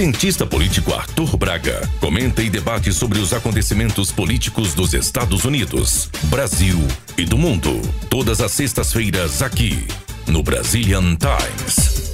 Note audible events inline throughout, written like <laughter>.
cientista político Arthur Braga comenta e debate sobre os acontecimentos políticos dos Estados Unidos, Brasil e do mundo. Todas as sextas-feiras aqui no Brazilian Times.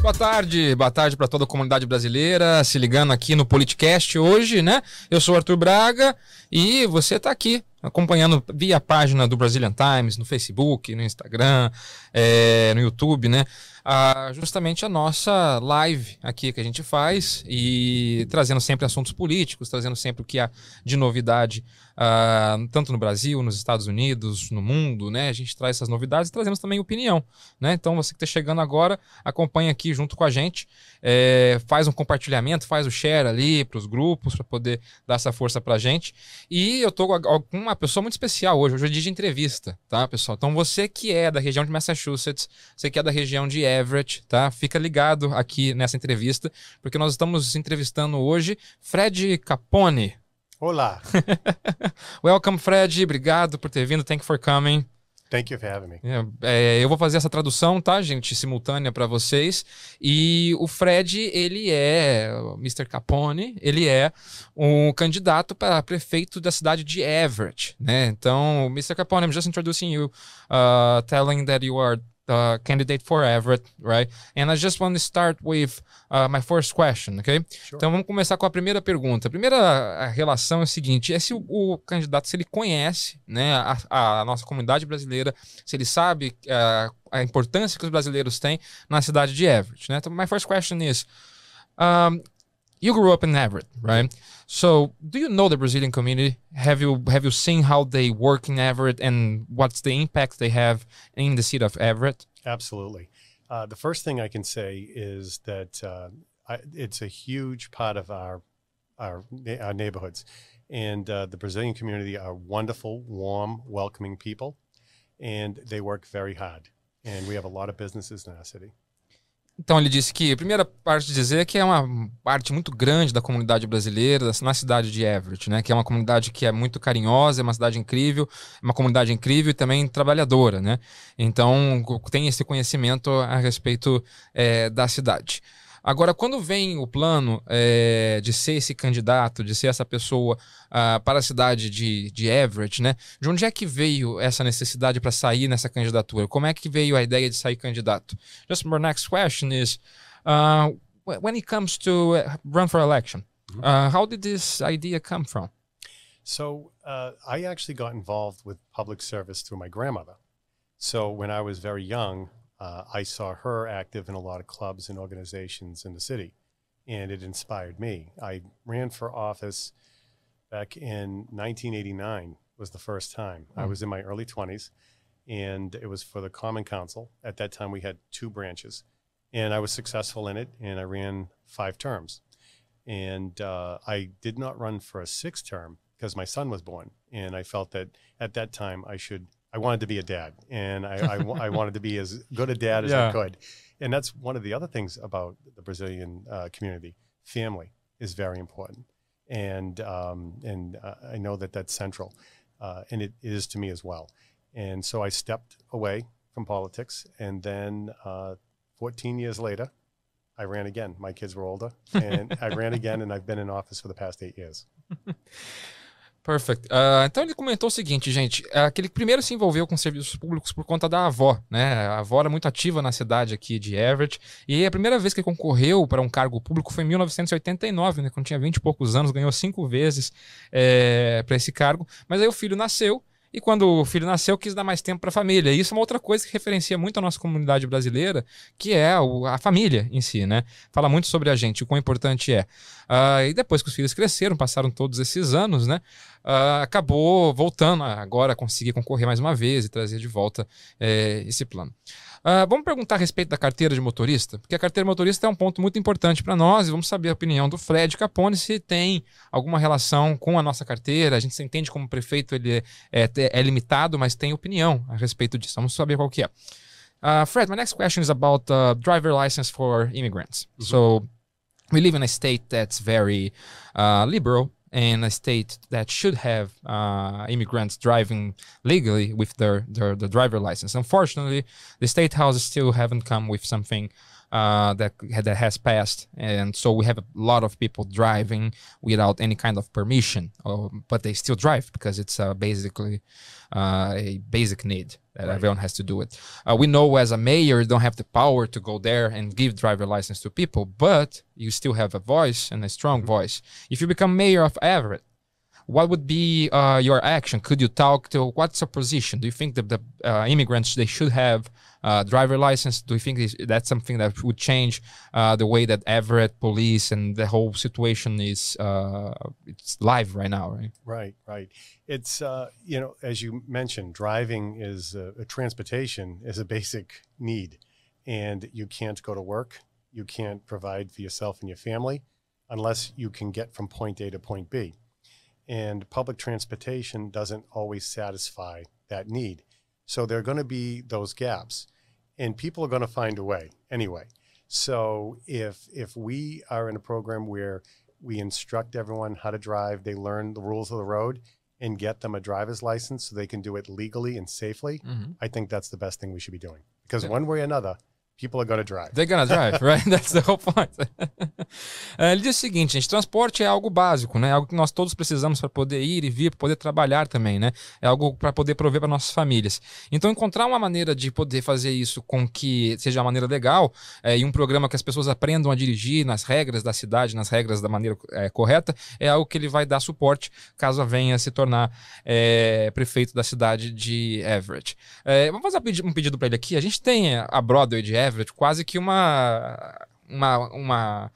Boa tarde, boa tarde para toda a comunidade brasileira, se ligando aqui no Politicast hoje, né? Eu sou Arthur Braga e você está aqui acompanhando via página do Brazilian Times, no Facebook, no Instagram, é, no YouTube, né? Ah, justamente a nossa live aqui que a gente faz e trazendo sempre assuntos políticos, trazendo sempre o que há de novidade, ah, tanto no Brasil, nos Estados Unidos, no mundo, né? A gente traz essas novidades e trazemos também opinião, né? Então você que está chegando agora, acompanha aqui junto com a gente, é, faz um compartilhamento, faz o share ali para os grupos para poder dar essa força para a gente. E eu tô com uma pessoa muito especial hoje, hoje é dia de entrevista, tá, pessoal? Então você que é da região de Massachusetts, você que é da região de Everett, tá? Fica ligado aqui nessa entrevista, porque nós estamos entrevistando hoje Fred Capone. Olá. <laughs> Welcome, Fred. Obrigado por ter vindo. Thank you for coming. Thank you for having me. É, é, eu vou fazer essa tradução, tá, gente, simultânea para vocês. E o Fred, ele é, Mr. Capone, ele é um candidato para prefeito da cidade de Everett, né? Então, Mr. Capone, I'm just introducing you, uh, telling that you are the candidate for Everett, right? And I just want to start with uh, my first question, ok? Sure. Então vamos começar com a primeira pergunta. A primeira relação é a seguinte: é se o, o candidato se ele conhece, né, a, a, nossa comunidade brasileira, se ele sabe uh, a importância que os brasileiros têm na cidade de Everett, né? Então my first question is, um, you grew up in Everett, right? So, do you know the Brazilian community? Have you have you seen how they work in Everett and what's the impact they have in the city of Everett? Absolutely. Uh, the first thing I can say is that uh, I, it's a huge part of our our, our neighborhoods, and uh, the Brazilian community are wonderful, warm, welcoming people, and they work very hard. And we have a lot of businesses in our city. Então ele disse que a primeira parte de dizer é que é uma parte muito grande da comunidade brasileira na cidade de Everett, né? Que é uma comunidade que é muito carinhosa, é uma cidade incrível, uma comunidade incrível e também trabalhadora, né? Então tem esse conhecimento a respeito é, da cidade. Agora, quando vem o plano é, de ser esse candidato, de ser essa pessoa uh, para a cidade de, de Everett, né? De onde é que veio essa necessidade para sair nessa candidatura? Como é que veio a ideia de sair candidato? Just my next question is, uh, when it comes to uh, run for election, uh, how did this idea come from? So uh, I actually got involved with public service through my grandmother. So when I was very young, uh, I saw her active in a lot of clubs and organizations in the city, and it inspired me. I ran for office back in 1989 was the first time. Mm. I hmm. was in my early 20s, and it was for the Common Council. At that time, we had two branches, and I was successful in it, and I ran five terms. And uh, I did not run for a sixth term because my son was born, and I felt that at that time I should I wanted to be a dad, and I, I, I wanted to be as good a dad as yeah. I could. And that's one of the other things about the Brazilian uh, community. Family is very important, and um, and uh, I know that that's central, uh, and it is to me as well. And so I stepped away from politics, and then uh, 14 years later, I ran again. My kids were older, and I ran again, and I've been in office for the past eight years. <laughs> Perfect. Uh, então ele comentou o seguinte, gente, é que primeiro se envolveu com serviços públicos por conta da avó, né? A avó era muito ativa na cidade aqui de Everett, e a primeira vez que ele concorreu para um cargo público foi em 1989, né? Quando tinha 20 e poucos anos, ganhou cinco vezes é, para esse cargo, mas aí o filho nasceu e quando o filho nasceu, quis dar mais tempo para a família. E isso é uma outra coisa que referencia muito a nossa comunidade brasileira, que é a família em si, né? Fala muito sobre a gente, o quão importante é. Uh, e depois que os filhos cresceram, passaram todos esses anos, né? Uh, acabou voltando agora a conseguir concorrer mais uma vez e trazer de volta é, esse plano. Uh, vamos perguntar a respeito da carteira de motorista, porque a carteira de motorista é um ponto muito importante para nós e vamos saber a opinião do Fred Capone se tem alguma relação com a nossa carteira. A gente se entende como prefeito ele é, é, é limitado, mas tem opinião a respeito disso. Vamos saber qual que é. Uh, Fred, my next question is about the driver license for immigrants. Mm -hmm. So we live in a state that's very uh, liberal in a state that should have uh, immigrants driving legally with their, their, their driver license. Unfortunately, the state houses still haven't come with something uh, that that has passed, and so we have a lot of people driving without any kind of permission, or, but they still drive because it's uh, basically uh, a basic need that Right. everyone has to do it. Uh, we know as a mayor, you don't have the power to go there and give driver license to people, but you still have a voice and a strong voice. If you become mayor of Everett, what would be uh, your action? Could you talk to what's your position? Do you think that the uh, immigrants they should have uh, driver license? Do you think that's something that would change uh, the way that Everett police and the whole situation is uh, it's live right now? Right? Right, right. It's uh, you know, as you mentioned, driving is uh, transportation is a basic need, and you can't go to work, you can't provide for yourself and your family, unless you can get from point A to point B, and public transportation doesn't always satisfy that need. So there are going to be those gaps, and people are going to find a way anyway. So if if we are in a program where we instruct everyone how to drive, they learn the rules of the road, and get them a driver's license so they can do it legally and safely, mm-hmm. I think that's the best thing we should be doing. Because Yeah. one way or another, people are to drive. They're gonna drive, right? <laughs> That's the whole point. <laughs> É, ele diz o seguinte, gente, transporte é algo básico, né? Algo que nós todos precisamos para poder ir e vir, para poder trabalhar também, né? É algo para poder prover para nossas famílias. Então, encontrar uma maneira de poder fazer isso com que seja uma maneira legal é, e um programa que as pessoas aprendam a dirigir nas regras da cidade, nas regras da maneira é, correta, é algo que ele vai dar suporte caso venha se tornar é, prefeito da cidade de Everett. É, vamos fazer um pedido para ele aqui. A gente tem a Broadway de Everett quase que uma, uma, uma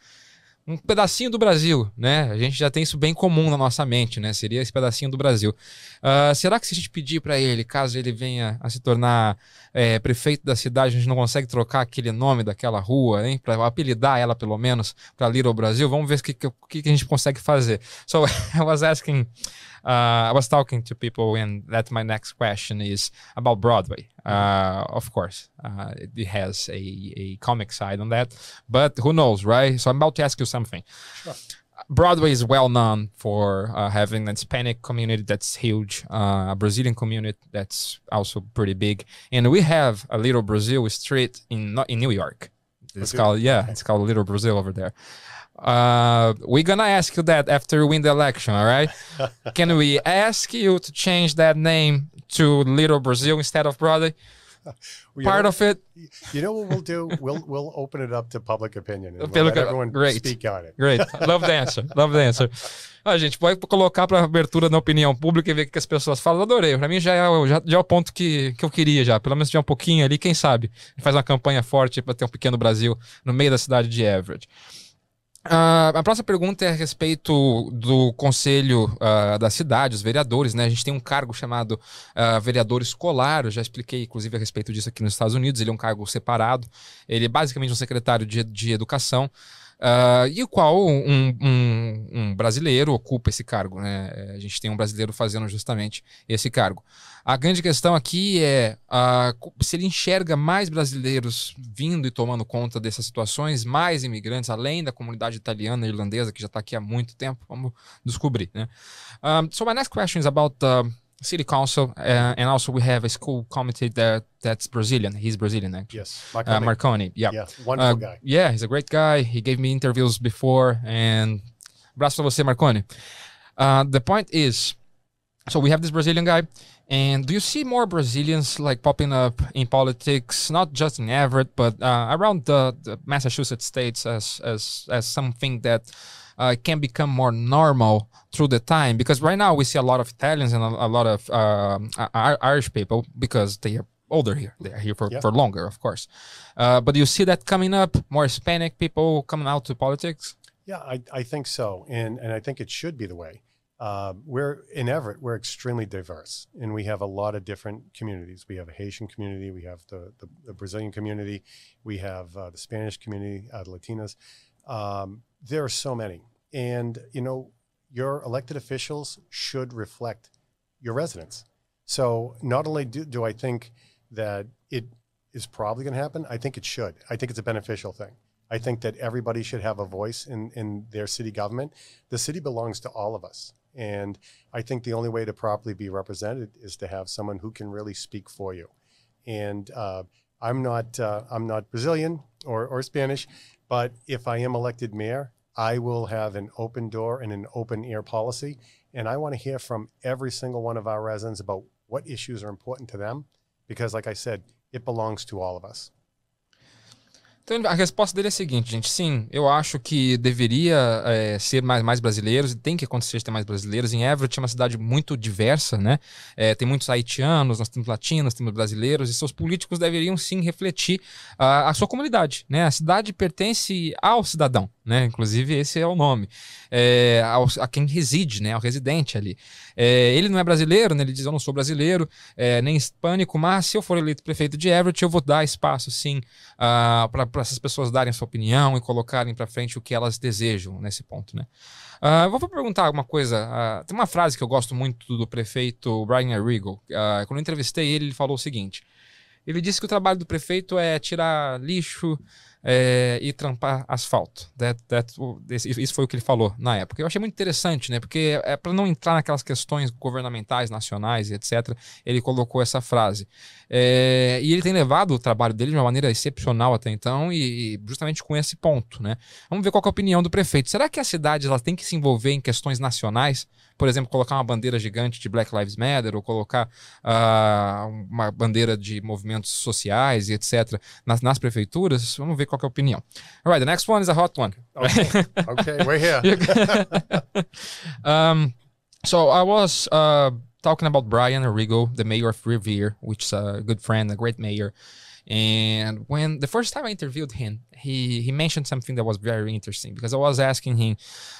um pedacinho do Brasil, né? A gente já tem isso bem comum na nossa mente, né? Seria esse pedacinho do Brasil. Ah, será que se a gente pedir para ele, caso ele venha a se tornar é, prefeito da cidade, a gente não consegue trocar aquele nome daquela rua, hein? Para apelidar ela pelo menos para Little Brasil? Vamos ver o que, que que a gente consegue fazer. So <laughs> I was asking, uh, I was talking to people, and that's my next question is about Broadway. Uh, of course, uh, it has a, a comic side on that, but who knows, right? So I'm about to ask you something. Sure. Broadway is well known for uh, having a Hispanic community that's huge, uh, a Brazilian community that's also pretty big, and we have a Little Brazil street in not in New York. It's Okay. called yeah, it's called Little Brazil over there. Uh, we're gonna ask you that after you win the election, all right? <laughs> Can we ask you to change that name to Little Brazil instead of <laughs> you Part know, of it, you know what we'll do? We'll <laughs> we'll open it up to public opinion and let everyone great. speak on it. Great. Love the answer. Love the answer. Ah, gente, pode colocar para abertura na opinião pública e ver o que as pessoas falam. Adorei. Para mim já é, já, já é o ponto que, que eu queria já. Pelo menos já um pouquinho ali, quem sabe. Faz uma campanha forte para ter um pequeno Brasil no meio da cidade de Everett. Ah, a próxima pergunta é a respeito do conselho ah, da cidade, os vereadores, né? A gente tem um cargo chamado ah, vereador escolar, eu já expliquei, inclusive, a respeito disso aqui nos Estados Unidos. Ele é um cargo separado, ele é basicamente um secretário de, de educação, ah, e o qual um, um- um brasileiro ocupa esse cargo, né? A gente tem um brasileiro fazendo justamente esse cargo. A grande questão aqui é ah, co- se ele enxerga mais brasileiros vindo e tomando conta dessas situações, mais imigrantes, além da comunidade italiana e irlandesa que já está aqui há muito tempo. Vamos descobrir, né? Um, so my next question is about the city council, uh, and also we have a school committee that that's Brazilian. He's Brazilian actually. Yes, Uh, Marcony. Marcony, yeah. Yeah, wonderful Uh, guy. Yeah, he's a great guy. He gave me interviews before, and abraço você, Marcony. Uh, the point is, so we have this Brazilian guy, and do you see more Brazilians like popping up in politics, not just in Everett, but uh, around the, the Massachusetts states as as as something that uh, can become more normal through the time? Because right now we see a lot of Italians and a, a lot of um, Irish people because they are older here. They are here for, Yeah. for longer, of course. Uh, but you see that coming up? More Hispanic people coming out to politics? Yeah, I, I think so, and and I think it should be the way. Um, we're in Everett. We're extremely diverse, and we have a lot of different communities. We have a Haitian community, we have the the, the Brazilian community, we have uh, the Spanish community, uh, the Latinas. Um, there are so many, and you know, your elected officials should reflect your residents. So not only do, do I think that it is probably going to happen, I think it should. I think it's a beneficial thing. I think that everybody should have a voice in, in their city government. The city belongs to all of us. And I think the only way to properly be represented is to have someone who can really speak for you. And uh, I'm not uh, I'm not Brazilian or, or Spanish, but if I am elected mayor, I will have an open door and an open ear policy. And I want to hear from every single one of our residents about what issues are important to them. Because, like I said, it belongs to all of us. Então a resposta dele é a seguinte, gente. Sim, eu acho que deveria é, ser mais, mais brasileiros, tem que acontecer de ter mais brasileiros. Em Everett é uma cidade muito diversa, né? É, tem muitos haitianos, nós temos latinos, temos brasileiros, e seus políticos deveriam sim refletir a, a sua comunidade, né? A cidade pertence ao cidadão, né? Inclusive, esse é o nome. É, ao, a quem reside, né? Ao residente ali. É, ele não é brasileiro, né? Ele diz: Eu não sou brasileiro, é, nem hispânico, mas se eu for eleito prefeito de Everett, eu vou dar espaço, sim, uh, para essas pessoas darem sua opinião e colocarem para frente o que elas desejam nesse ponto, né? Uh, vou perguntar alguma coisa. Uh, tem uma frase que eu gosto muito do prefeito Brian Arrigo. Uh, quando eu entrevistei ele, ele falou o seguinte: ele disse que o trabalho do prefeito é tirar lixo, é, e trampar asfalto. That, that, isso foi o que ele falou na época. Eu achei muito interessante, né? Porque é para não entrar naquelas questões governamentais, nacionais e etc. Ele colocou essa frase. É, e ele tem levado o trabalho dele de uma maneira excepcional até então e, e justamente com esse ponto, né? Vamos ver qual é a opinião do prefeito. Será que a cidade ela tem que se envolver em questões nacionais? Por exemplo, colocar uma bandeira gigante de Black Lives Matter ou colocar uh, uma bandeira de movimentos sociais e etc. nas, nas prefeituras? Vamos ver qual é a opinião. All right, the next one is a hot one. Okay, okay we're here. <laughs> um, so I was uh, talking about Brian Arrigo, the mayor of Revere, which is a good friend, a great mayor. And when the first time I interviewed him, he he mentioned something that was very interesting because I was asking him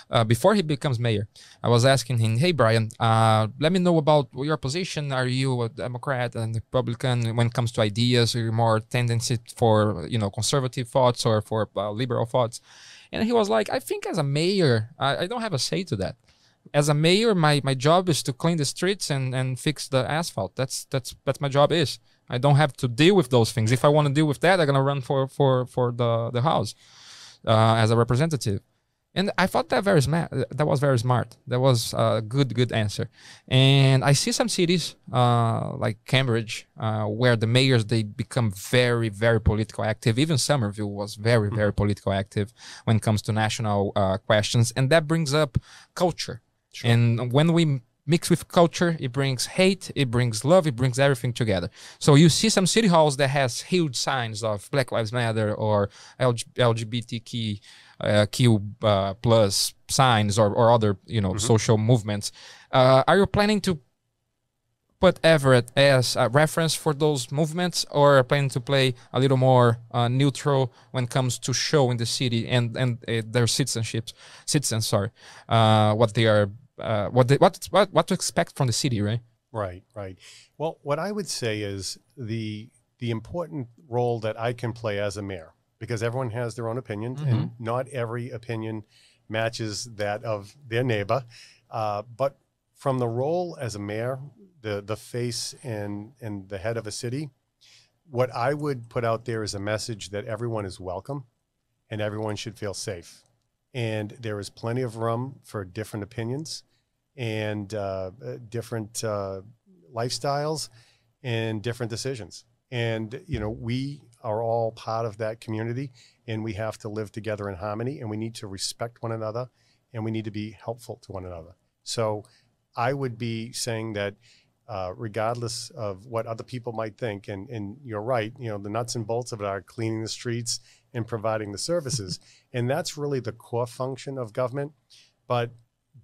uh, before he becomes mayor. I was asking him, "Hey Brian, uh, let me know about your position. Are you a Democrat and Republican when it comes to ideas? Are you more tendency for you know conservative thoughts or for uh, liberal thoughts?" And he was like, "I think as a mayor, I, I don't have a say to that." as a mayor, my, my job is to clean the streets and, and fix the asphalt. That's that's that's my job is. I don't have to deal with those things. If I want to deal with that, I'm gonna run for for for the the house uh, as a representative. And I thought that very smart. That was very smart. That was a good good answer. And I see some cities uh, like Cambridge uh, where the mayors they become very very political active. Even Somerville was very mm-hmm. very political active when it comes to national uh, questions, and that brings up culture. Sure. And when we mixed with culture it brings hate it brings love it brings everything together so you see some city halls that has huge signs of black lives matter or LG, lgbtq uh, q uh, plus signs or, or other you know mm-hmm. social movements uh, are you planning to put everett as a reference for those movements or are planning to play a little more uh, neutral when it comes to showing the city and and uh, their citizenships citizens sorry uh, what they are uh, what, what what what to expect from the city, right? Right, right. Well, what I would say is the the important role that I can play as a mayor, because everyone has their own opinion, mm-hmm. and not every opinion matches that of their neighbor. Uh, but from the role as a mayor, the the face and and the head of a city, what I would put out there is a message that everyone is welcome, and everyone should feel safe, and there is plenty of room for different opinions and uh, uh, different uh, lifestyles and different decisions. And you know, we are all part of that community, and we have to live together in harmony, and we need to respect one another, and we need to be helpful to one another. So, I would be saying that. Uh, regardless of what other people might think. And, and you're right, you know, the nuts and bolts of it are cleaning the streets and providing the services. <laughs> and that's really the core function of government. But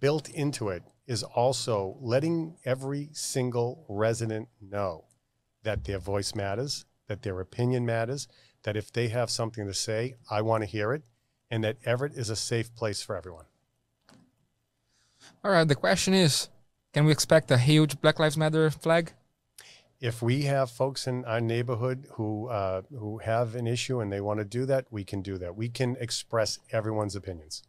built into it is also letting every single resident know that their voice matters, that their opinion matters, that if they have something to say, I want to hear it, and that Everett is a safe place for everyone. All right, the question is can we expect a huge Black Lives Matter flag? If we have folks in our neighborhood who uh, who have an issue and they want to do that, we can do that. We can express everyone's opinions.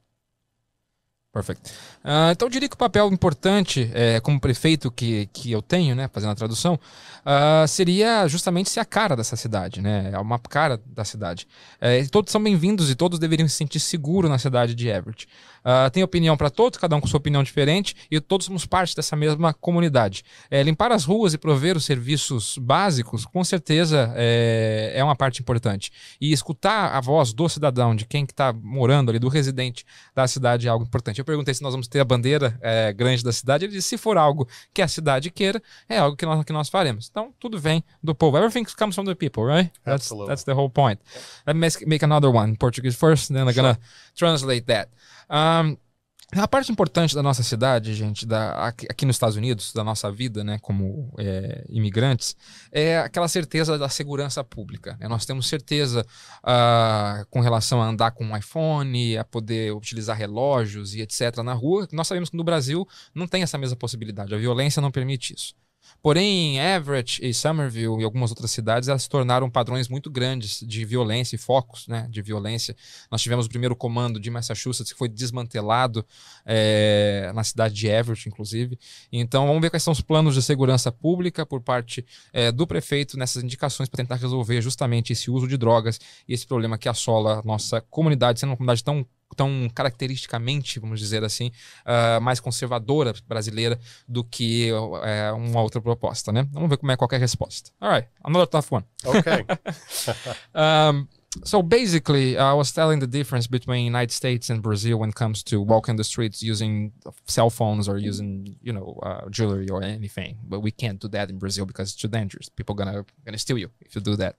Perfect. Uh, então, eu diria que o papel importante, é, como prefeito que, que eu tenho, né, fazendo a tradução, uh, seria justamente ser a cara dessa cidade, né, é uma cara da cidade. É, todos são bem-vindos e todos deveriam se sentir seguros na cidade de Everett. Uh, tem opinião para todos, cada um com sua opinião diferente, e todos somos parte dessa mesma comunidade. É, limpar as ruas e prover os serviços básicos, com certeza, é, é uma parte importante. E escutar a voz do cidadão, de quem está morando ali, do residente da cidade, é algo importante. Eu perguntei se nós vamos ter a bandeira é, grande da cidade, ele disse, se for algo que a cidade queira, é algo que nós, que nós faremos. Então, tudo vem do povo. Everything comes from the people, right? That's, that's the whole point. Let me make another one in Portuguese first, then I'm sure. gonna translate that. Um, a parte importante da nossa cidade, gente, da, aqui, nos Estados Unidos, da nossa vida, né, como é, imigrantes, é aquela certeza da segurança pública. Né? Nós temos certeza uh, com relação a andar com um iPhone, a poder utilizar relógios e etc. na rua. Nós sabemos que no Brasil não tem essa mesma possibilidade. A violência não permite isso. Porém, Everett e Somerville e algumas outras cidades, elas se tornaram padrões muito grandes de violência e focos né, de violência. Nós tivemos o primeiro comando de Massachusetts que foi desmantelado é, na cidade de Everett, inclusive. Então, vamos ver quais são os planos de segurança pública por parte é, do prefeito nessas indicações para tentar resolver justamente esse uso de drogas e esse problema que assola a nossa comunidade, sendo uma comunidade tão tão caracteristicamente, vamos dizer assim, uh, mais conservadora brasileira do que uh, uma outra proposta, né? Vamos ver como é qualquer resposta. All right, another tough one. Okay. um, <laughs> so basically, I was telling the difference between United States and Brazil when it comes to walking the streets using cell phones or using, you know, uh, jewelry or anything. But we can't do that in Brazil because it's too dangerous. People gonna gonna steal you if you do that,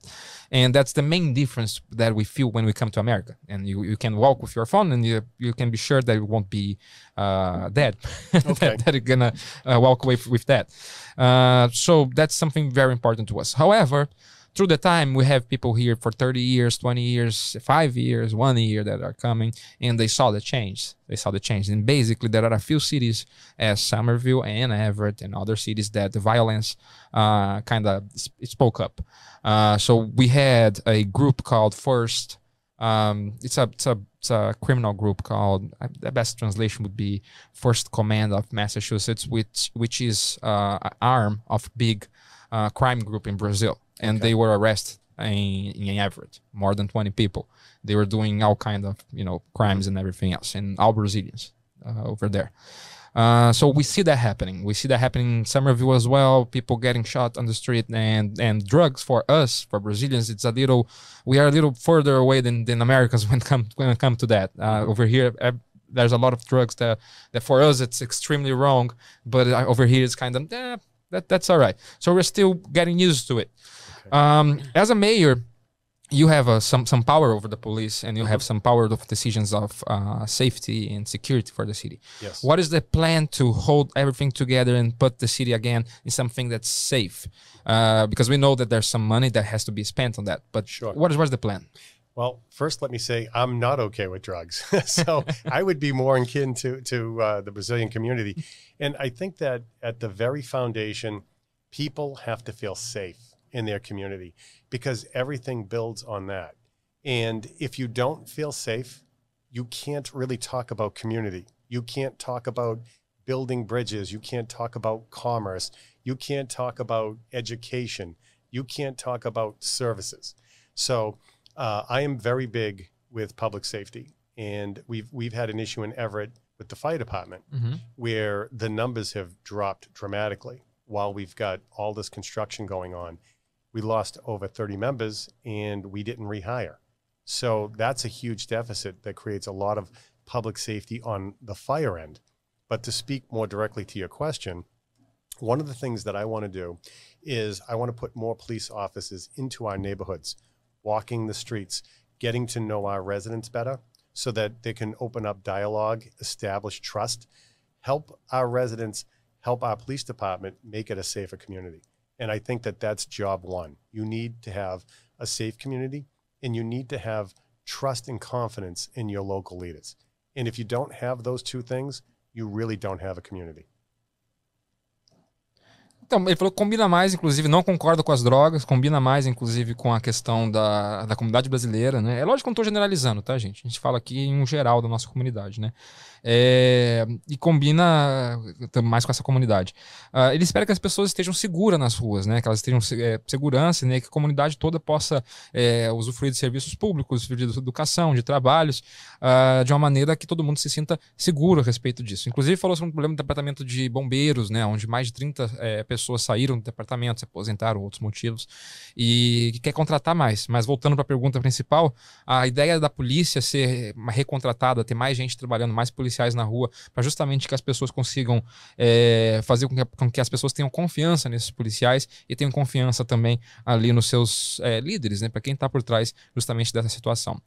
and that's the main difference that we feel when we come to America. And you, you can walk with your phone, and you you can be sure that you won't be uh, dead. <laughs> Okay. that, that, you're gonna uh, walk away with that. Uh, so that's something very important to us. However through the time we have people here for 30 years 20 years five years one year that are coming and they saw the change. They saw the change. And basically there are a few cities as somerville and everett and other cities that the violence uh, kind of spoke up. Uh, so we had a group called first um, it's a it's a it's a criminal group called uh, the best translation would be First Command of Massachusetts, which which is uh, an arm of big uh, crime group in Brazil and okay. they were arrested in, in Everett, more than 20 people. They were doing all kind of you know crimes and everything else, and all Brazilians uh, over there. Uh, so we see that happening. We see that happening in Somerville as well. People getting shot on the street and and drugs for us for Brazilians. It's a little we are a little further away than, than Americans <laughs> when come when it come to that. Uh, over here, there's a lot of drugs that that for us it's extremely wrong, but uh, over here it's kind of eh, that that's all right. So we're still getting used to it. Um, as a mayor, you have uh, some some power over the police, and you have some power of decisions of uh, safety and security for the city. Yes. What is the plan to hold everything together and put the city again in something that's safe? Uh, because we know that there's some money that has to be spent on that. But sure. what is what's the plan? Well, first, let me say I'm not okay with drugs. <laughs> so <laughs> I would be more in kin to to uh, the Brazilian community, and I think that at the very foundation, people have to feel safe in their community because everything builds on that. And if you don't feel safe, you can't really talk about community. You can't talk about building bridges. You can't talk about commerce. You can't talk about education. You can't talk about services. So uh, I am very big with public safety, and we've we've had an issue in Everett with the fire department mm-hmm. where the numbers have dropped dramatically while we've got all this construction going on we lost over 30 members and we didn't rehire. So that's a huge deficit that creates a lot of public safety on the fire end. But to speak more directly to your question, one of the things that I want to do is I want to put more police officers into our neighborhoods, walking the streets, getting to know our residents better so that they can open up dialogue, establish trust, help our residents, help our police department make it a safer community. And I think that that's job one. You need to have a safe community and you need to have trust and confidence in your local leaders. And if you don't have those two things, you really don't have a community. Então, ele falou que combina mais, inclusive, não concorda com as drogas, combina mais, inclusive, com a questão da, da comunidade brasileira, né? É lógico que eu não estou generalizando, tá, gente? A gente fala aqui em um geral da nossa comunidade, né? É, e combina mais com essa comunidade. Uh, ele espera que as pessoas estejam seguras nas ruas, né? Que elas estejam é, segurança, né? Que a comunidade toda possa é, usufruir de serviços públicos, de educação, de trabalhos, uh, de uma maneira que todo mundo se sinta seguro a respeito disso. Inclusive falou sobre um problema do departamento de bombeiros, né? Onde mais de 30 é, pessoas saíram do departamento, se aposentaram, outros motivos, e que quer contratar mais. Mas voltando para a pergunta principal, a ideia da polícia ser recontratada, ter mais gente trabalhando, mais policiais na rua, para justamente que as pessoas consigam é, fazer com que, com que, as pessoas tenham confiança nesses policiais e tenham confiança também ali nos seus é, líderes, né, para quem está por trás justamente dessa situação.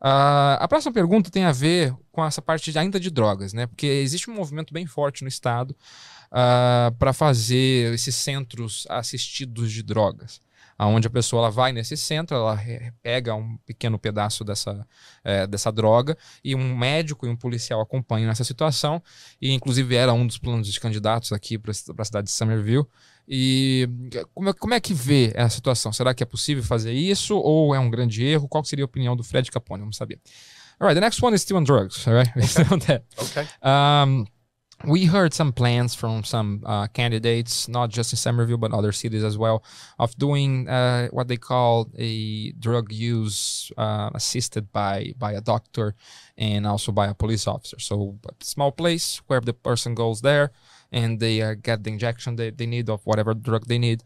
Uh, a próxima pergunta tem a ver com essa parte ainda de drogas, né? Porque existe um movimento bem forte no estado uh, ah, para fazer esses centros assistidos de drogas aonde a pessoa ela vai nesse centro, ela pega um pequeno pedaço dessa, é, dessa droga e um médico e um policial acompanham essa situação e inclusive era um dos planos de candidatos aqui para a cidade de Somerville e como é, como é que vê essa situação? Será que é possível fazer isso ou é um grande erro? Qual seria a opinião do Fred Capone? Vamos saber. All right, the next one is still on drugs. All right, <laughs> okay. still on that. Okay. Um, we heard some plans from some uh, candidates, not just in Somerville but other cities as well, of doing uh, what they call a drug use uh, assisted by by a doctor and also by a police officer. So a small place where the person goes there and they uh, get the injection they, they need of whatever drug they need.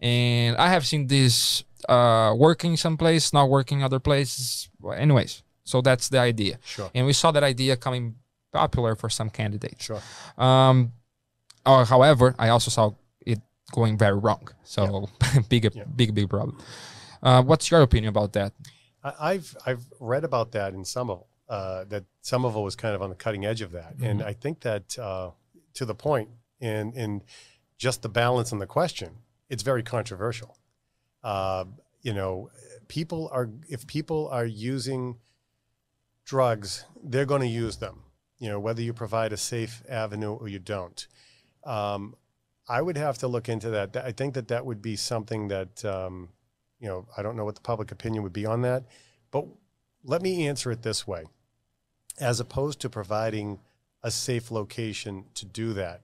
And I have seen this uh, working some place, not working other places. Anyways, so that's the idea. Sure. And we saw that idea coming popular for some candidates. Sure. Um, uh, however, I also saw it going very wrong. So <laughs> big, big, big problem. Uh, what's your opinion about that? I've I've read about that in Somerville. Uh, that Somerville was kind of on the cutting edge of that, mm-hmm. and I think that uh, to the point in in just the balance in the question, it's very controversial. Uh, you know, people are if people are using drugs, they're going to use them you know, whether you provide a safe avenue or you don't. Um, I would have to look into that. I think that that would be something that, um, you know, I don't know what the public opinion would be on that, but let me answer it this way. As opposed to providing a safe location to do that,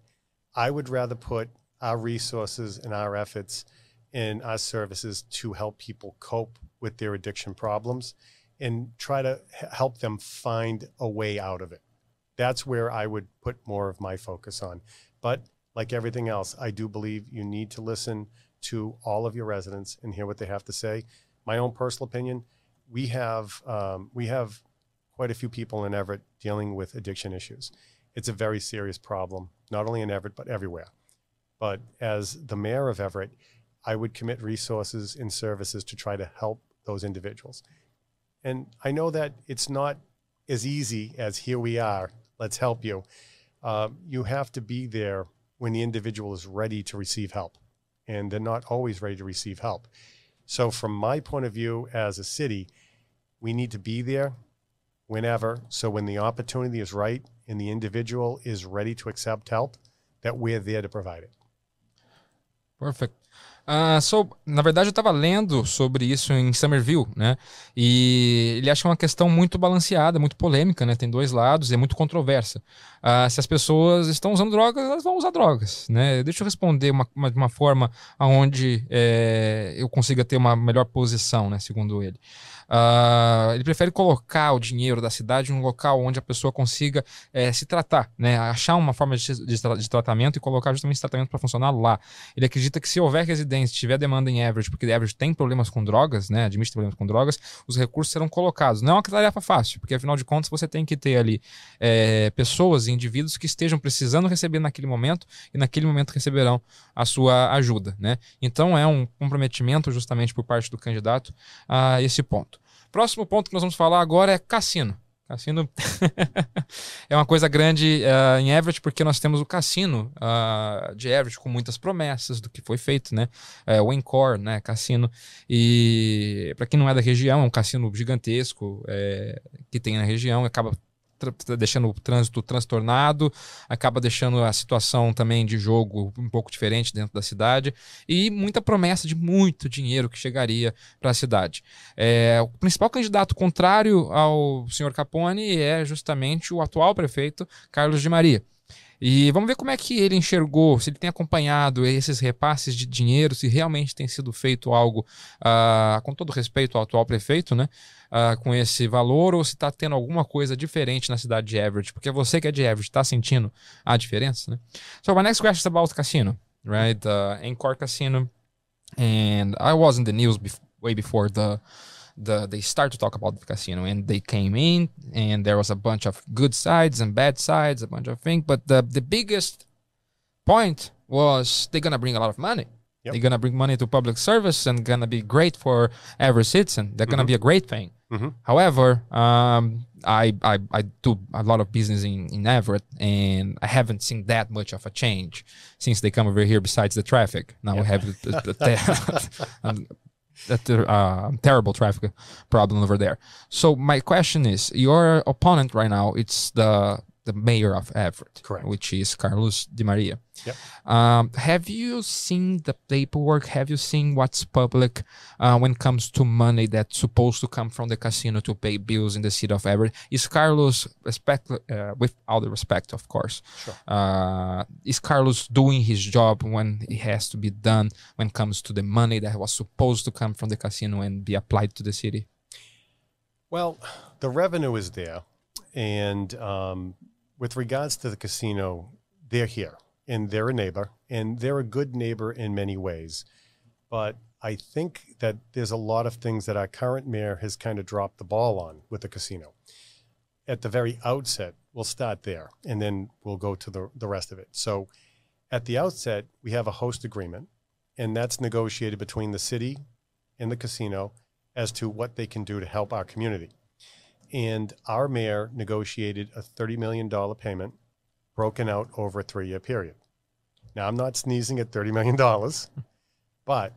I would rather put our resources and our efforts in our services to help people cope with their addiction problems and try to help them find a way out of it that's where I would put more of my focus on. But like everything else, I do believe you need to listen to all of your residents and hear what they have to say. My own personal opinion, we have um, we have quite a few people in Everett dealing with addiction issues. It's a very serious problem, not only in Everett but everywhere. But as the mayor of Everett, I would commit resources and services to try to help those individuals. And I know that it's not as easy as here we are let's help you. Uh, you have to be there when the individual is ready to receive help, and they're not always ready to receive help. So, from my point of view as a city, we need to be there whenever. So, when the opportunity is right and the individual is ready to accept help, that we're there to provide it. Perfect. Uh, so, na verdade, eu estava lendo sobre isso em Somerville, né? E ele acha uma questão muito balanceada, muito polêmica, né? Tem dois lados e é muito controversa. Uh, se as pessoas estão usando drogas, elas vão usar drogas, né? Deixa eu responder uma, uma, uma forma onde é, eu consiga ter uma melhor posição, né? Segundo ele. Uh, ele prefere colocar o dinheiro da cidade em um local onde a pessoa consiga é, se tratar, né? achar uma forma de, de, de tratamento e colocar justamente esse tratamento para funcionar lá. Ele acredita que se houver residência, tiver demanda em Everett, porque Everett tem problemas com drogas, né? admite problemas com drogas, os recursos serão colocados. Não é uma tarefa fácil, porque afinal de contas você tem que ter ali é, pessoas e indivíduos que estejam precisando receber naquele momento e naquele momento receberão a sua ajuda. Né? Então é um comprometimento justamente por parte do candidato a esse ponto. Próximo ponto que nós vamos falar agora é cassino. Cassino <laughs> é uma coisa grande uh, em Everett, porque nós temos o cassino uh, de Everett com muitas promessas do que foi feito, né? Uh, o Encore, né? Cassino. E para quem não é da região, é um cassino gigantesco é, que tem na região, acaba deixando o trânsito transtornado, acaba deixando a situação também de jogo um pouco diferente dentro da cidade e muita promessa de muito dinheiro que chegaria para a cidade. É, o principal candidato contrário ao senhor Capone é justamente o atual prefeito Carlos de Maria. E vamos ver como é que ele enxergou, se ele tem acompanhado esses repasses de dinheiro, se realmente tem sido feito algo, uh, com todo respeito ao atual prefeito, né? Uh, com esse valor, ou se está tendo alguma coisa diferente na cidade de Everett, porque você que é de Everett está sentindo a diferença, né? So my next question is about casino, right? Uh, Encore Casino, and I was in the news way before the the they start to talk about the casino and they came in and there was a bunch of good sides and bad sides, a bunch of things. But the the biggest point was they're gonna bring a lot of money. Yep. They're gonna bring money to public service and gonna be great for every citizen. They're gonna mm-hmm. be a great thing. Mm-hmm. However, um, I, I I do a lot of business in, in Everett, and I haven't seen that much of a change since they come over here. Besides the traffic, now we have the, the, the, <laughs> <laughs> that uh, terrible traffic problem over there. So my question is, your opponent right now, it's the the mayor of Everett, correct, which is Carlos DeMaria. Yep. Um, have you seen the paperwork? Have you seen what's public uh, when it comes to money that's supposed to come from the casino to pay bills in the city of Everett? Is Carlos, respect, uh, with all the respect, of course, sure. uh, is Carlos doing his job when it has to be done when it comes to the money that was supposed to come from the casino and be applied to the city? Well, the revenue is there, and um, with regards to the casino, they're here and they're a neighbor and they're a good neighbor in many ways. But I think that there's a lot of things that our current mayor has kind of dropped the ball on with the casino. At the very outset, we'll start there and then we'll go to the, the rest of it. So at the outset, we have a host agreement, and that's negotiated between the city and the casino as to what they can do to help our community. And our mayor negotiated a $30 million payment broken out over a three year period. Now, I'm not sneezing at $30 million, <laughs> but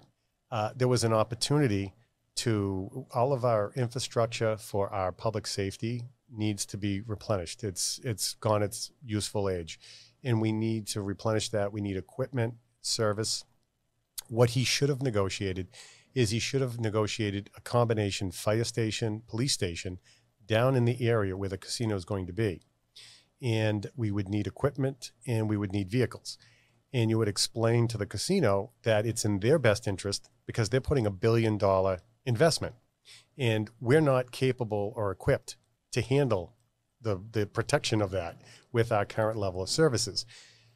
uh, there was an opportunity to all of our infrastructure for our public safety needs to be replenished. It's it's gone its useful age, and we need to replenish that. We need equipment, service. What he should have negotiated is he should have negotiated a combination fire station, police station down in the area where the casino is going to be. And we would need equipment and we would need vehicles. And you would explain to the casino that it's in their best interest because they're putting a billion dollar investment. And we're not capable or equipped to handle the, the protection of that with our current level of services.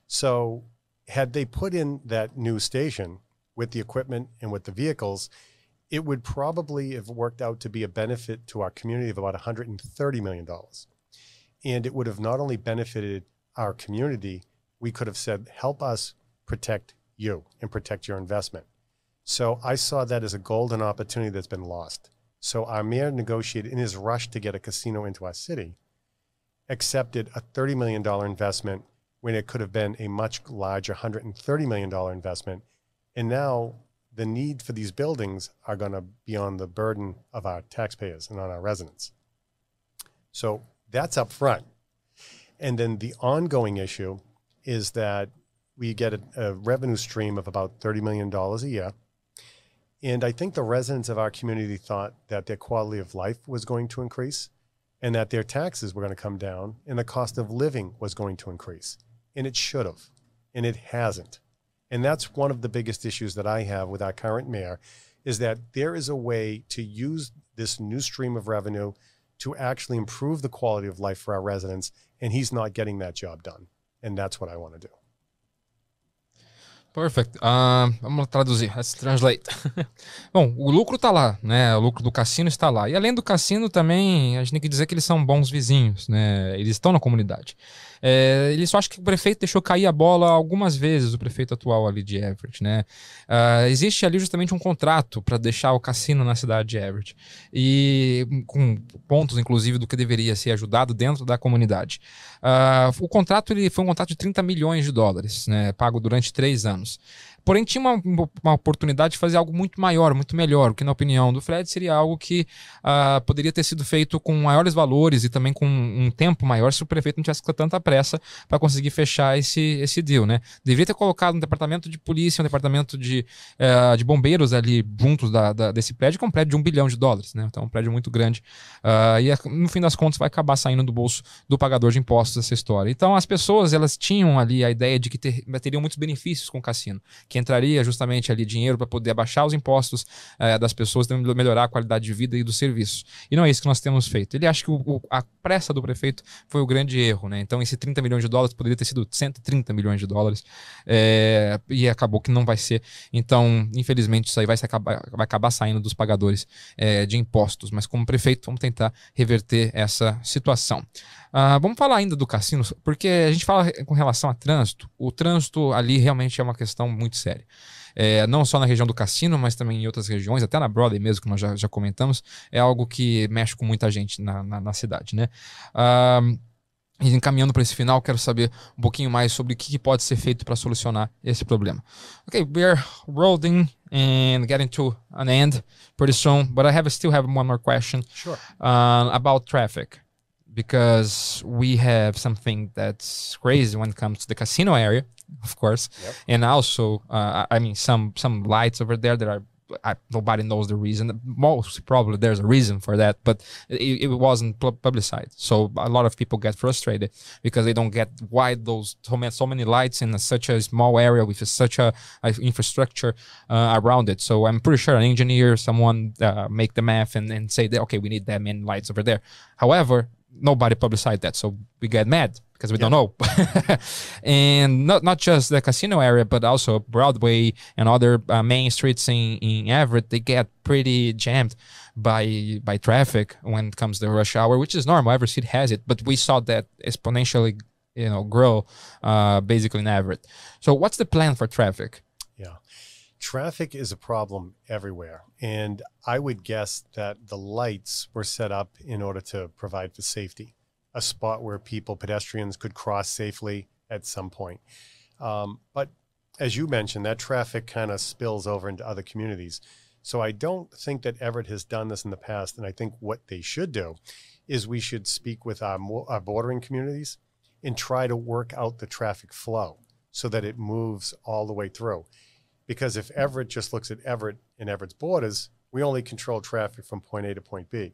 So, had they put in that new station with the equipment and with the vehicles, it would probably have worked out to be a benefit to our community of about $130 million. And it would have not only benefited our community, we could have said, help us protect you and protect your investment. So I saw that as a golden opportunity that's been lost. So our mayor negotiated in his rush to get a casino into our city, accepted a $30 million investment when it could have been a much larger $130 million investment. And now the need for these buildings are going to be on the burden of our taxpayers and on our residents. So that's up front. And then the ongoing issue is that we get a, a revenue stream of about $30 million a year. And I think the residents of our community thought that their quality of life was going to increase and that their taxes were going to come down and the cost of living was going to increase. And it should have, and it hasn't. And that's one of the biggest issues that I have with our current mayor is that there is a way to use this new stream of revenue to actually improve the quality of life for our residents. And he's not getting that job done. And that's what I want to do. Perfect. Uh, vamos traduzir. Let's translate. <laughs> Bom, o lucro está lá, né? O lucro do cassino está lá. E além do cassino também, a gente tem que dizer que eles são bons vizinhos, né? Eles estão na comunidade. É, ele só acha que o prefeito deixou cair a bola algumas vezes, o prefeito atual ali de Everett, né? Uh, existe ali justamente um contrato para deixar o cassino na cidade de Everett. E com pontos, inclusive, do que deveria ser ajudado dentro da comunidade. Uh, o contrato ele foi um contrato de 30 milhões de dólares, né? Pago durante três anos. Porém, tinha uma, uma oportunidade de fazer algo muito maior, muito melhor, o que, na opinião do Fred, seria algo que uh, poderia ter sido feito com maiores valores e também com um tempo maior se o prefeito não tivesse com tanta pressa para conseguir fechar esse, esse deal, né? Deveria ter colocado um departamento de polícia, um departamento de, uh, de bombeiros ali juntos da, da, desse prédio, que é um prédio de um bilhão de dólares, né? Então, é um prédio muito grande. Uh, e, no fim das contas, vai acabar saindo do bolso do pagador de impostos essa história. Então, as pessoas, elas tinham ali a ideia de que ter, teriam muitos benefícios com o cassino, que entraria justamente ali dinheiro para poder abaixar os impostos uh, das pessoas, melhorar a qualidade de vida e dos serviços. E não é isso que nós temos feito. Ele acha que o, o, a pressa do prefeito foi o grande erro, né? Então, esse 30 milhões de dólares poderia ter sido 130 milhões de dólares é, e acabou que não vai ser. Então, infelizmente, isso aí vai, acabar, vai acabar saindo dos pagadores é, de impostos. Mas, como prefeito, vamos tentar reverter essa situação. Uh, vamos falar ainda do cassino, porque a gente fala com relação a trânsito. O trânsito ali realmente é uma questão muito séria. É, não só na região do cassino, mas também em outras regiões, até na Broadway mesmo, que nós já, já comentamos, é algo que mexe com muita gente na, na, na cidade, né? Uh, e encaminhando para esse final, quero saber um pouquinho mais sobre o que pode ser feito para solucionar esse problema. Okay, we are rolling and getting to an end pretty soon, but I have still have one more question. Sure. Uh, about traffic, because we have something that's crazy when it comes to the casino area, of course, yep. and also, uh, I mean, some some lights over there that are I, nobody knows the reason. Most probably there's a reason for that, but it, it wasn't publicized. So a lot of people get frustrated because they don't get why those so many, so many lights in a, such a small area with such a, a infrastructure uh, around it. So I'm pretty sure an engineer, someone uh, make the math and, and say that okay, we need that many lights over there. However, nobody publicized that, so we get mad because we yeah. don't know. <laughs> and not not just the casino area, but also Broadway and other uh, main streets in, in Everett, they get pretty jammed by by traffic when it comes to rush hour, which is normal. Every city has it, but we saw that exponentially, you know, grow uh, basically in Everett. So, what's the plan for traffic? Yeah. Traffic is a problem everywhere. And I would guess that the lights were set up in order to provide for safety a spot where people, pedestrians, could cross safely at some point. Um, but as you mentioned, that traffic kind of spills over into other communities. So I don't think that Everett has done this in the past. And I think what they should do is we should speak with our, our bordering communities and try to work out the traffic flow so that it moves all the way through. Because if Everett just looks at Everett and Everett's borders, we only control traffic from point A to point B.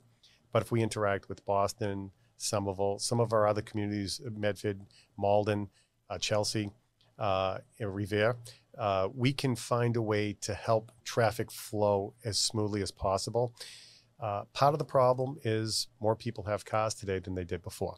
But if we interact with Boston, Somerville, some of our other communities, Medford, Malden, uh, Chelsea, uh, Revere, uh, we can find a way to help traffic flow as smoothly as possible. Uh, part of the problem is more people have cars today than they did before.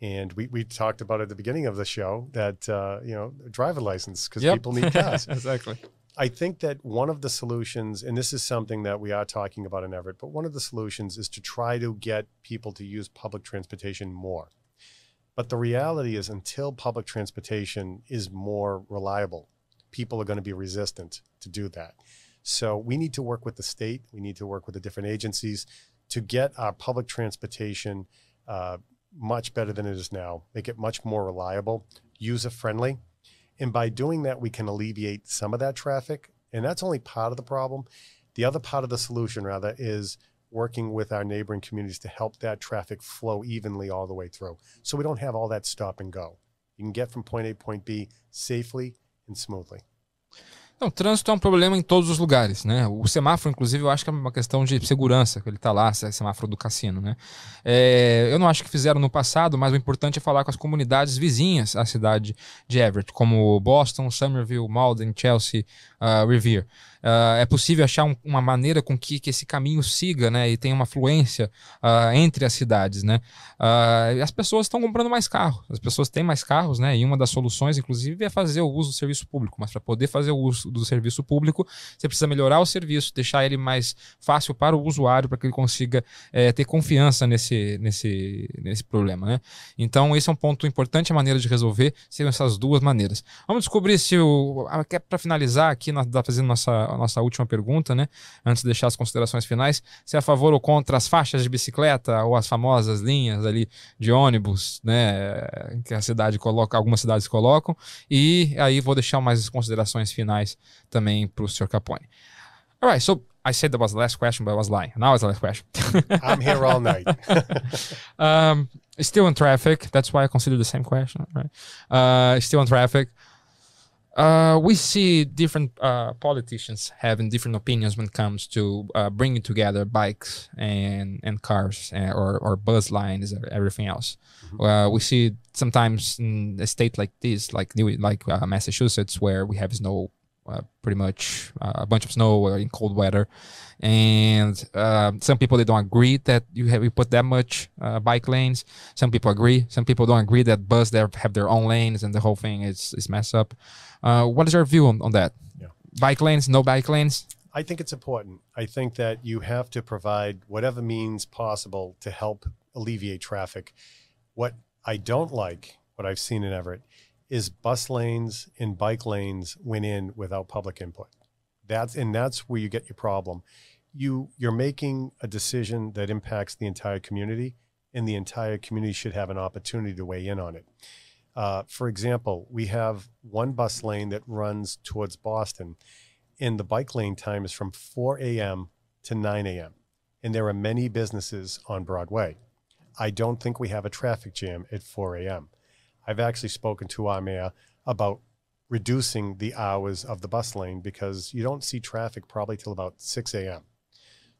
And we, we talked about at the beginning of the show that, uh, you know, driver license because yep. people need cars. <laughs> exactly. I think that one of the solutions, and this is something that we are talking about in Everett, but one of the solutions is to try to get people to use public transportation more. But the reality is, until public transportation is more reliable, people are going to be resistant to do that. So we need to work with the state, we need to work with the different agencies to get our public transportation uh, much better than it is now, make it much more reliable, user friendly and by doing that, we can alleviate some of that traffic. And that's only part of the problem. The other part of the solution, rather, is working with our neighboring communities to help that traffic flow evenly all the way through. So we don't have all that stop and go. You can get from point A to point B safely and smoothly. Não, trânsito é um problema em todos os lugares, né? O semáforo, inclusive, eu acho que é uma questão de segurança, que ele está lá, semáforo do cassino, né? É, eu não acho que fizeram no passado, mas o importante é falar com as comunidades vizinhas à cidade de Everett, como Boston, Somerville, Malden, Chelsea, uh, Revere. Uh, é possível achar um, uma maneira com que, que, esse caminho siga, né, e tenha uma fluência uh, entre as cidades, né. Uh, as pessoas estão comprando mais carros, as pessoas têm mais carros, né, e uma das soluções, inclusive, é fazer o uso do serviço público. Mas para poder fazer o uso do serviço público, você precisa melhorar o serviço, deixar ele mais fácil para o usuário, para que ele consiga é, ter confiança nesse, nesse, nesse problema, né. Então, esse é um ponto importante, a maneira de resolver seriam essas duas maneiras. Vamos descobrir se o, para finalizar aqui, nós fazendo nossa nossa última pergunta, né? Antes de deixar as considerações finais, se é a favor ou contra as faixas de bicicleta ou as famosas linhas ali de ônibus, né? Que a cidade coloca, algumas cidades colocam. E aí vou deixar mais considerações finais também para o Sr. Capone. All right, so I said that was the last question, but I was lying. Now it's the last question. <laughs> I'm here all night. <laughs> um, still in traffic. That's why I consider the same question, right? Uh, still in traffic. Uh, we see different uh, politicians having different opinions when it comes to uh, bringing together bikes and and cars and, uh, or or bus lines or everything else. Mm-hmm. Uh, we see sometimes in a state like this, like New, like uh, Massachusetts, where we have snow uh, pretty much uh, a bunch of snow in cold weather. And uh, some people they don't agree that you have you put that much uh, bike lanes. Some people agree. Some people don't agree that bus they have their own lanes and the whole thing is is messed up. Uh, what is your view on, on that? Yeah. bike lanes no bike lanes? I think it's important. I think that you have to provide whatever means possible to help alleviate traffic. What i don't like what i've seen in everett is bus lanes and bike lanes went in without public input. That's and that's where you get your problem. You you're making a decision that impacts the entire community, and the entire community should have an opportunity to weigh in on it. Uh, for example, we have one bus lane that runs towards Boston, and the bike lane time is from 4 a.m. to 9 a.m. And there are many businesses on Broadway. I don't think we have a traffic jam at 4 a.m. I've actually spoken to our mayor about reducing the hours of the bus lane because you don't see traffic probably till about 6 a.m.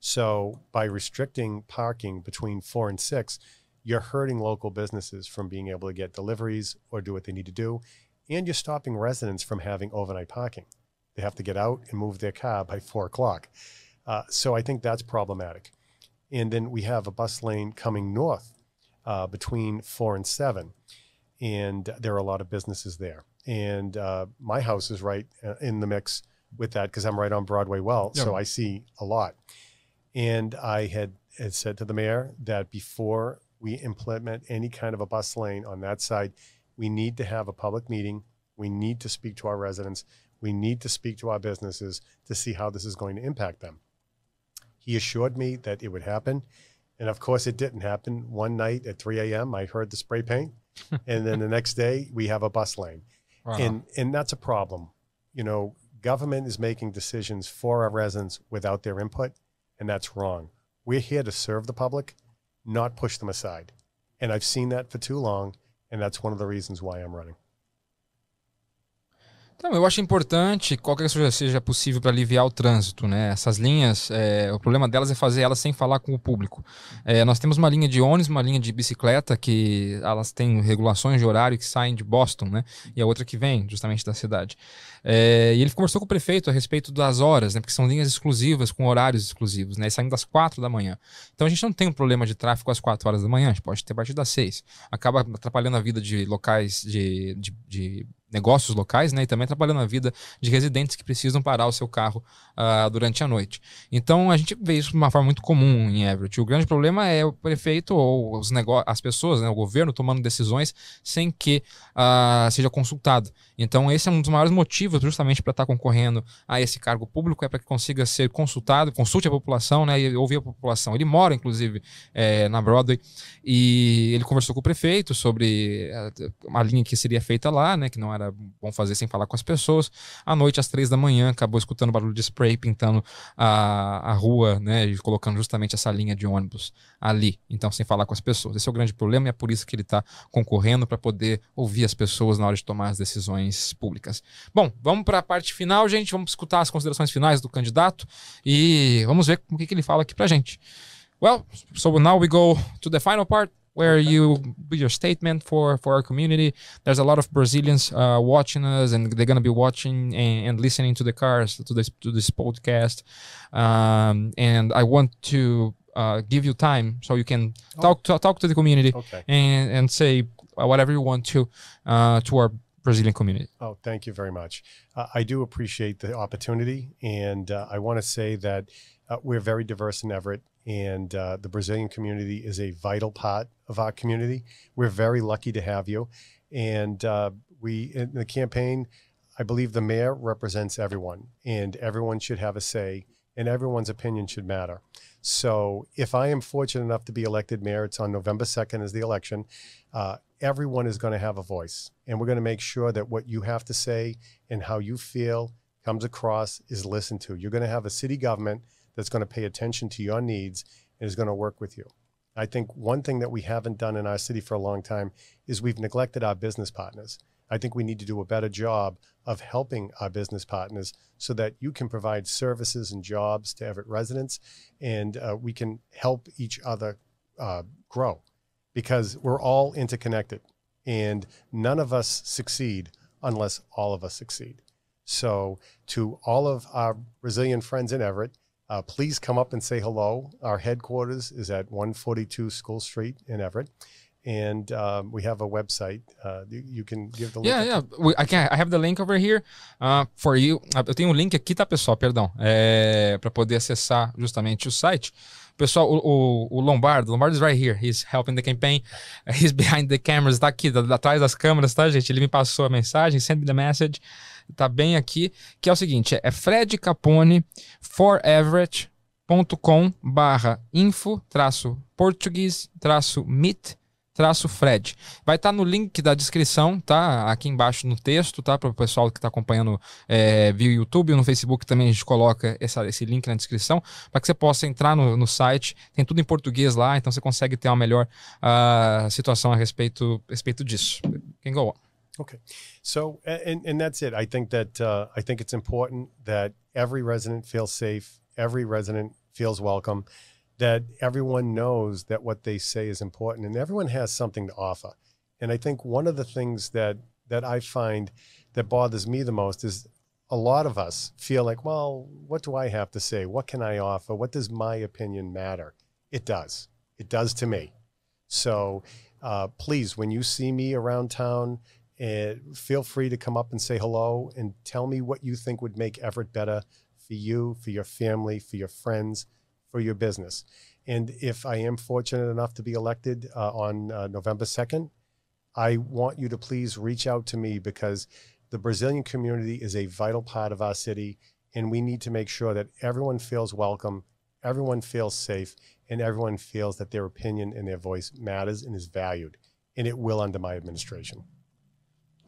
So by restricting parking between 4 and 6, you're hurting local businesses from being able to get deliveries or do what they need to do. And you're stopping residents from having overnight parking. They have to get out and move their car by 4 o'clock. Uh, so I think that's problematic. And then we have a bus lane coming north uh, between 4 and 7 and there are a lot of businesses there. And uh, my house is right uh, in the mix with that because I'm right on Broadway well, so I see a lot. And I had, had said to the mayor that before we implement any kind of a bus lane on that side, we need to have a public meeting. We need to speak to our residents. We need to speak to our businesses to see how this is going to impact them. He assured me that it would happen. And of course, it didn't happen. One night at 3 a.m., I heard the spray paint and then the next day we have a bus lane. Wow. And and that's a problem. You know, government is making decisions for our residents without their input, and that's wrong. We're here to serve the public, not push them aside. And I've seen that for too long, and that's one of the reasons why I'm running. Eu acho importante qualquer coisa seja possível para aliviar o trânsito, né? Essas linhas, é, o problema delas é fazer elas sem falar com o público. É, nós temos uma linha de ônibus, uma linha de bicicleta que elas têm regulações de horário que saem de Boston, né? E a outra que vem justamente da cidade. É, e ele conversou com o prefeito a respeito das horas, né? Porque são linhas exclusivas com horários exclusivos, né? E saindo das quatro da manhã. Então a gente não tem um problema de tráfego às quatro horas da manhã, a gente pode ter a partir das seis. Acaba atrapalhando a vida de locais de, de, de negócios locais, né, e também trabalhando a vida de residentes que precisam parar o seu carro uh, durante a noite. Então a gente vê isso de uma forma muito comum em Everett. O grande problema é o prefeito ou os as pessoas, né, o governo tomando decisões sem que uh, seja consultado. Então esse é um dos maiores motivos justamente para estar tá concorrendo a esse cargo público é para que consiga ser consultado, consulte a população, né, e ouvir a população. Ele mora inclusive é, na Broadway e ele conversou com o prefeito sobre a linha que seria feita lá, né, que não era bom fazer sem falar com as pessoas. À noite, às três da manhã, acabou escutando barulho de spray pintando a, a rua, né? E colocando justamente essa linha de ônibus ali, então sem falar com as pessoas. Esse é o grande problema e é por isso que ele está concorrendo para poder ouvir as pessoas na hora de tomar as decisões públicas. Bom, vamos para a parte final, gente. Vamos escutar as considerações finais do candidato e vamos ver o que, que ele fala aqui para gente. Well, so now we go to the final part. where you your statement for for our community there's a lot of brazilians uh, watching us and they're to be watching and, and, listening to the cars to this to this podcast um, and i want to uh, give you time so you can oh. talk to, talk to the community okay. and and say whatever you want to uh, to our Brazilian community. Oh, thank you very much. Uh, I do appreciate the opportunity, and uh, I want to say that uh, we're very diverse in Everett and uh, the Brazilian community is a vital part of our community. We're very lucky to have you, and uh, we in the campaign. I I believe the mayor represents everyone, and everyone should have a say, and everyone's opinion should matter. So if I am fortunate enough to be elected mayor, it's on November 2nd is the election. Uh, everyone is going to have a voice, and we're going to make sure that what you have to say and how you feel comes across is listened to. You're going to have a city government that's going to pay attention to your needs and is going to work with you. I think one thing that we haven't done in our city for a long time is we've neglected our business partners. I think we need to do a better job of helping our business partners so that you can provide services and jobs to Everett residents and uh, we can help each other uh, grow because we're all interconnected and none of us succeed unless all of us succeed. So, to all of our resilient friends in Everett, uh, please come up and say hello. Our headquarters is at 142 School Street in Everett. And um, we have a website. Uh, you, can give the link. Yeah, yeah. We, I, can, I have the link over here uh, for you. Ah, eu tenho um link aqui, tá, pessoal? Perdão. É, para poder acessar justamente o site. Pessoal, o, o, o, Lombardo, Lombardo is right here. He's helping the campaign. <laughs> He's behind the cameras. Tá aqui, tá, atrás das câmeras, tá, gente? Ele me passou a mensagem, send me the message tá bem aqui, que é o seguinte, é Fred Capone foreverett.com barra info traço português traço meet traço Fred. Vai estar tá no link da descrição, tá? Aqui embaixo no texto, tá? Para o pessoal que está acompanhando é, via YouTube, no Facebook também a gente coloca essa, esse link na descrição para que você possa entrar no, no, site. Tem tudo em português lá, então você consegue ter uma melhor uh, situação a respeito, respeito disso. Can go on. Okay, so and and that's it. I think that uh, I think it's important that every resident feels safe, every resident feels welcome, that everyone knows that what they say is important, and everyone has something to offer. And I think one of the things that that I find that bothers me the most is a lot of us feel like, well, what do I have to say? What can I offer? What does my opinion matter? It does. It does to me. So uh, please, when you see me around town, and feel free to come up and say hello and tell me what you think would make Everett better for you, for your family, for your friends, for your business. And if I am fortunate enough to be elected uh, on uh, November 2nd, I want you to please reach out to me because the Brazilian community is a vital part of our city. And we need to make sure that everyone feels welcome, everyone feels safe, and everyone feels that their opinion and their voice matters and is valued. And it will under my administration.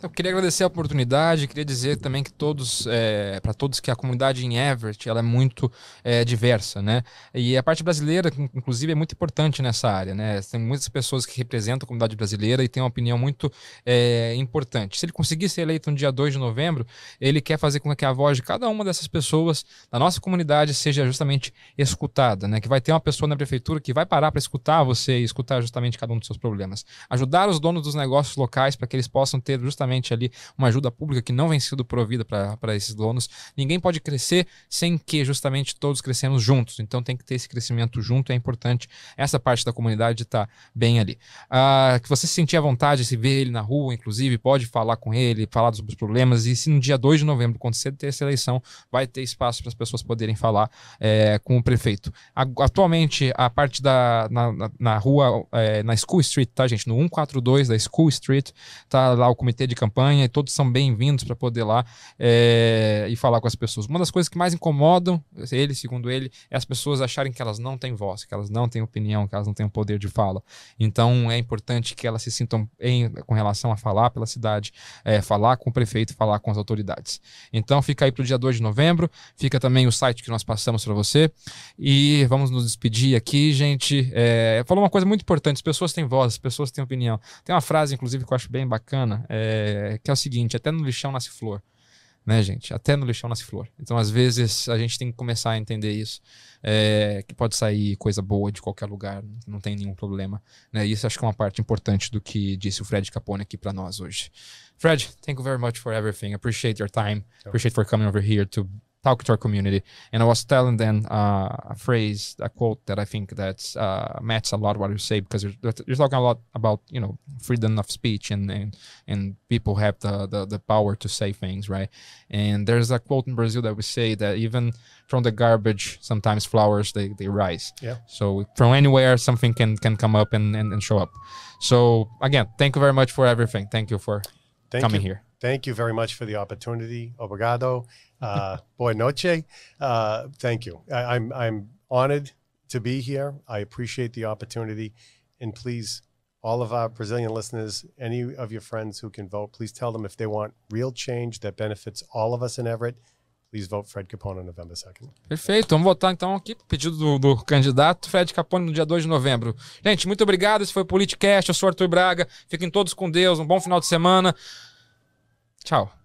Eu queria agradecer a oportunidade, queria dizer também que todos, é, para todos que a comunidade em Everett ela é muito é, diversa, né? E a parte brasileira, inclusive, é muito importante nessa área, né? Tem muitas pessoas que representam a comunidade brasileira e têm uma opinião muito é, importante. Se ele conseguir ser eleito no dia 2 de novembro, ele quer fazer com que a voz de cada uma dessas pessoas da nossa comunidade seja justamente escutada, né? Que vai ter uma pessoa na prefeitura que vai parar para escutar você e escutar justamente cada um dos seus problemas. Ajudar os donos dos negócios locais para que eles possam ter justamente ali uma ajuda pública que não vem sendo provida para esses donos. Ninguém pode crescer sem que justamente todos crescemos juntos. Então tem que ter esse crescimento junto, é importante essa parte da comunidade estar tá bem ali. Ah, que você se sentir à vontade, se ver ele na rua, inclusive, pode falar com ele, falar sobre os problemas. E se no dia 2 de novembro, você ter essa eleição, vai ter espaço para as pessoas poderem falar é, com o prefeito. Atualmente, a parte da na, na, na rua, é, na School Street, tá, gente? No 142 da School Street, tá lá o comitê de de campanha e todos são bem-vindos para poder lá é, e falar com as pessoas. Uma das coisas que mais incomodam ele, segundo ele, é as pessoas acharem que elas não têm voz, que elas não têm opinião, que elas não têm o poder de fala. Então é importante que elas se sintam bem com relação a falar pela cidade, é, falar com o prefeito, falar com as autoridades. Então fica aí para o dia 2 de novembro, fica também o site que nós passamos para você e vamos nos despedir aqui, gente. É, falou uma coisa muito importante: as pessoas têm voz, as pessoas têm opinião. Tem uma frase, inclusive, que eu acho bem bacana. É, é, que é o seguinte: até no lixão nasce flor. Né, gente? Até no lixão nasce flor. Então, às vezes, a gente tem que começar a entender isso. É, que pode sair coisa boa de qualquer lugar, não tem nenhum problema. Né? Isso acho que é uma parte importante do que disse o Fred Capone aqui para nós hoje. Fred, thank you very much for everything. Appreciate your time. Appreciate for coming over here to talk to our community. And I was telling them uh, a phrase, a quote that I think that's uh, matches a lot what you say because you're, you're talking a lot about you know freedom of speech and and, and people have the, the, the power to say things, right? And there's a quote in Brazil that we say that even from the garbage, sometimes flowers they, they rise. Yeah. So from anywhere, something can can come up and, and, and show up. So again, thank you very much for everything. Thank you for thank coming you. here. Thank you very much for the opportunity. Obrigado. Uh, <laughs> boa noche. Uh, thank you. I, I'm I'm honored to be here. I appreciate the opportunity, and please, all of our Brazilian listeners, any of your friends who can vote, please tell them if they want real change that benefits all of us in Everett. Please vote Fred Capone on November 2nd. Perfeito, vamos votar então aqui, pedido do, do, candidato Fred Capone no dia 2 de novembro. Gente, muito obrigado. Esse foi o Politicast. Eu sou Arthur Braga. Fiquem todos com Deus. Um bom final de semana. Ciao.